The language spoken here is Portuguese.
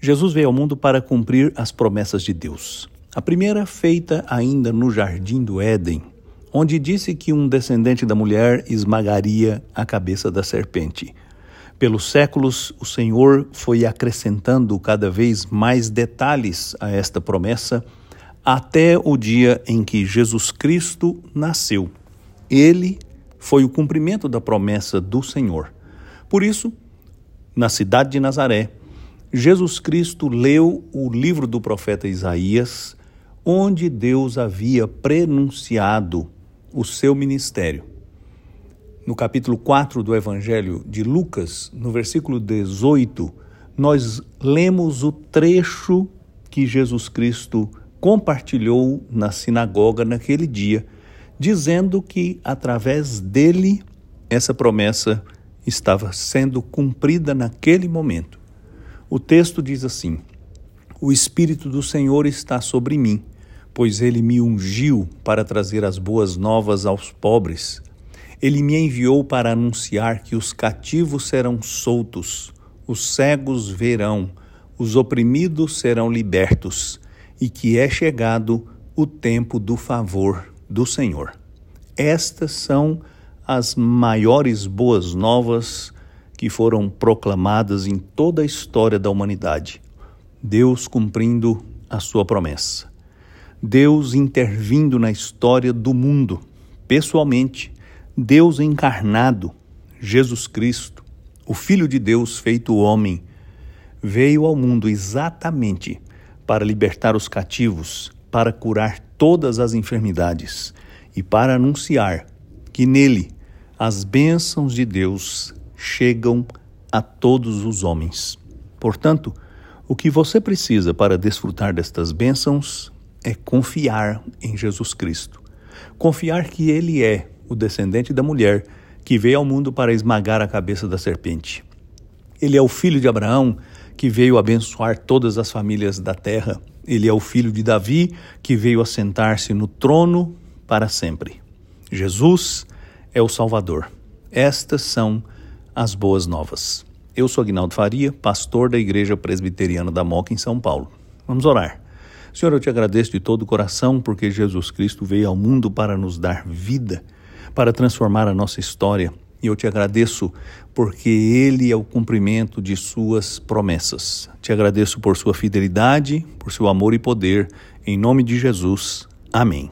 Jesus veio ao mundo para cumprir as promessas de Deus. A primeira feita ainda no jardim do Éden, onde disse que um descendente da mulher esmagaria a cabeça da serpente. Pelos séculos, o Senhor foi acrescentando cada vez mais detalhes a esta promessa, até o dia em que Jesus Cristo nasceu. Ele foi o cumprimento da promessa do Senhor. Por isso, na cidade de Nazaré, Jesus Cristo leu o livro do profeta Isaías, onde Deus havia prenunciado o seu ministério. No capítulo 4 do Evangelho de Lucas, no versículo 18, nós lemos o trecho que Jesus Cristo compartilhou na sinagoga naquele dia, dizendo que através dele essa promessa estava sendo cumprida naquele momento. O texto diz assim: O Espírito do Senhor está sobre mim, pois ele me ungiu para trazer as boas novas aos pobres. Ele me enviou para anunciar que os cativos serão soltos, os cegos verão, os oprimidos serão libertos, e que é chegado o tempo do favor do Senhor. Estas são as maiores boas novas que foram proclamadas em toda a história da humanidade. Deus cumprindo a sua promessa. Deus intervindo na história do mundo, pessoalmente. Deus encarnado, Jesus Cristo, o Filho de Deus feito homem, veio ao mundo exatamente para libertar os cativos, para curar todas as enfermidades e para anunciar que nele as bênçãos de Deus chegam a todos os homens. Portanto, o que você precisa para desfrutar destas bênçãos é confiar em Jesus Cristo. Confiar que Ele é o descendente da mulher que veio ao mundo para esmagar a cabeça da serpente. Ele é o filho de Abraão que veio abençoar todas as famílias da terra. Ele é o filho de Davi que veio assentar-se no trono para sempre. Jesus é o Salvador. Estas são as boas novas. Eu sou Agnaldo Faria, pastor da Igreja Presbiteriana da Moca em São Paulo. Vamos orar. Senhor, eu te agradeço de todo o coração porque Jesus Cristo veio ao mundo para nos dar vida, para transformar a nossa história. E eu te agradeço porque Ele é o cumprimento de Suas promessas. Te agradeço por Sua fidelidade, por seu amor e poder. Em nome de Jesus. Amém.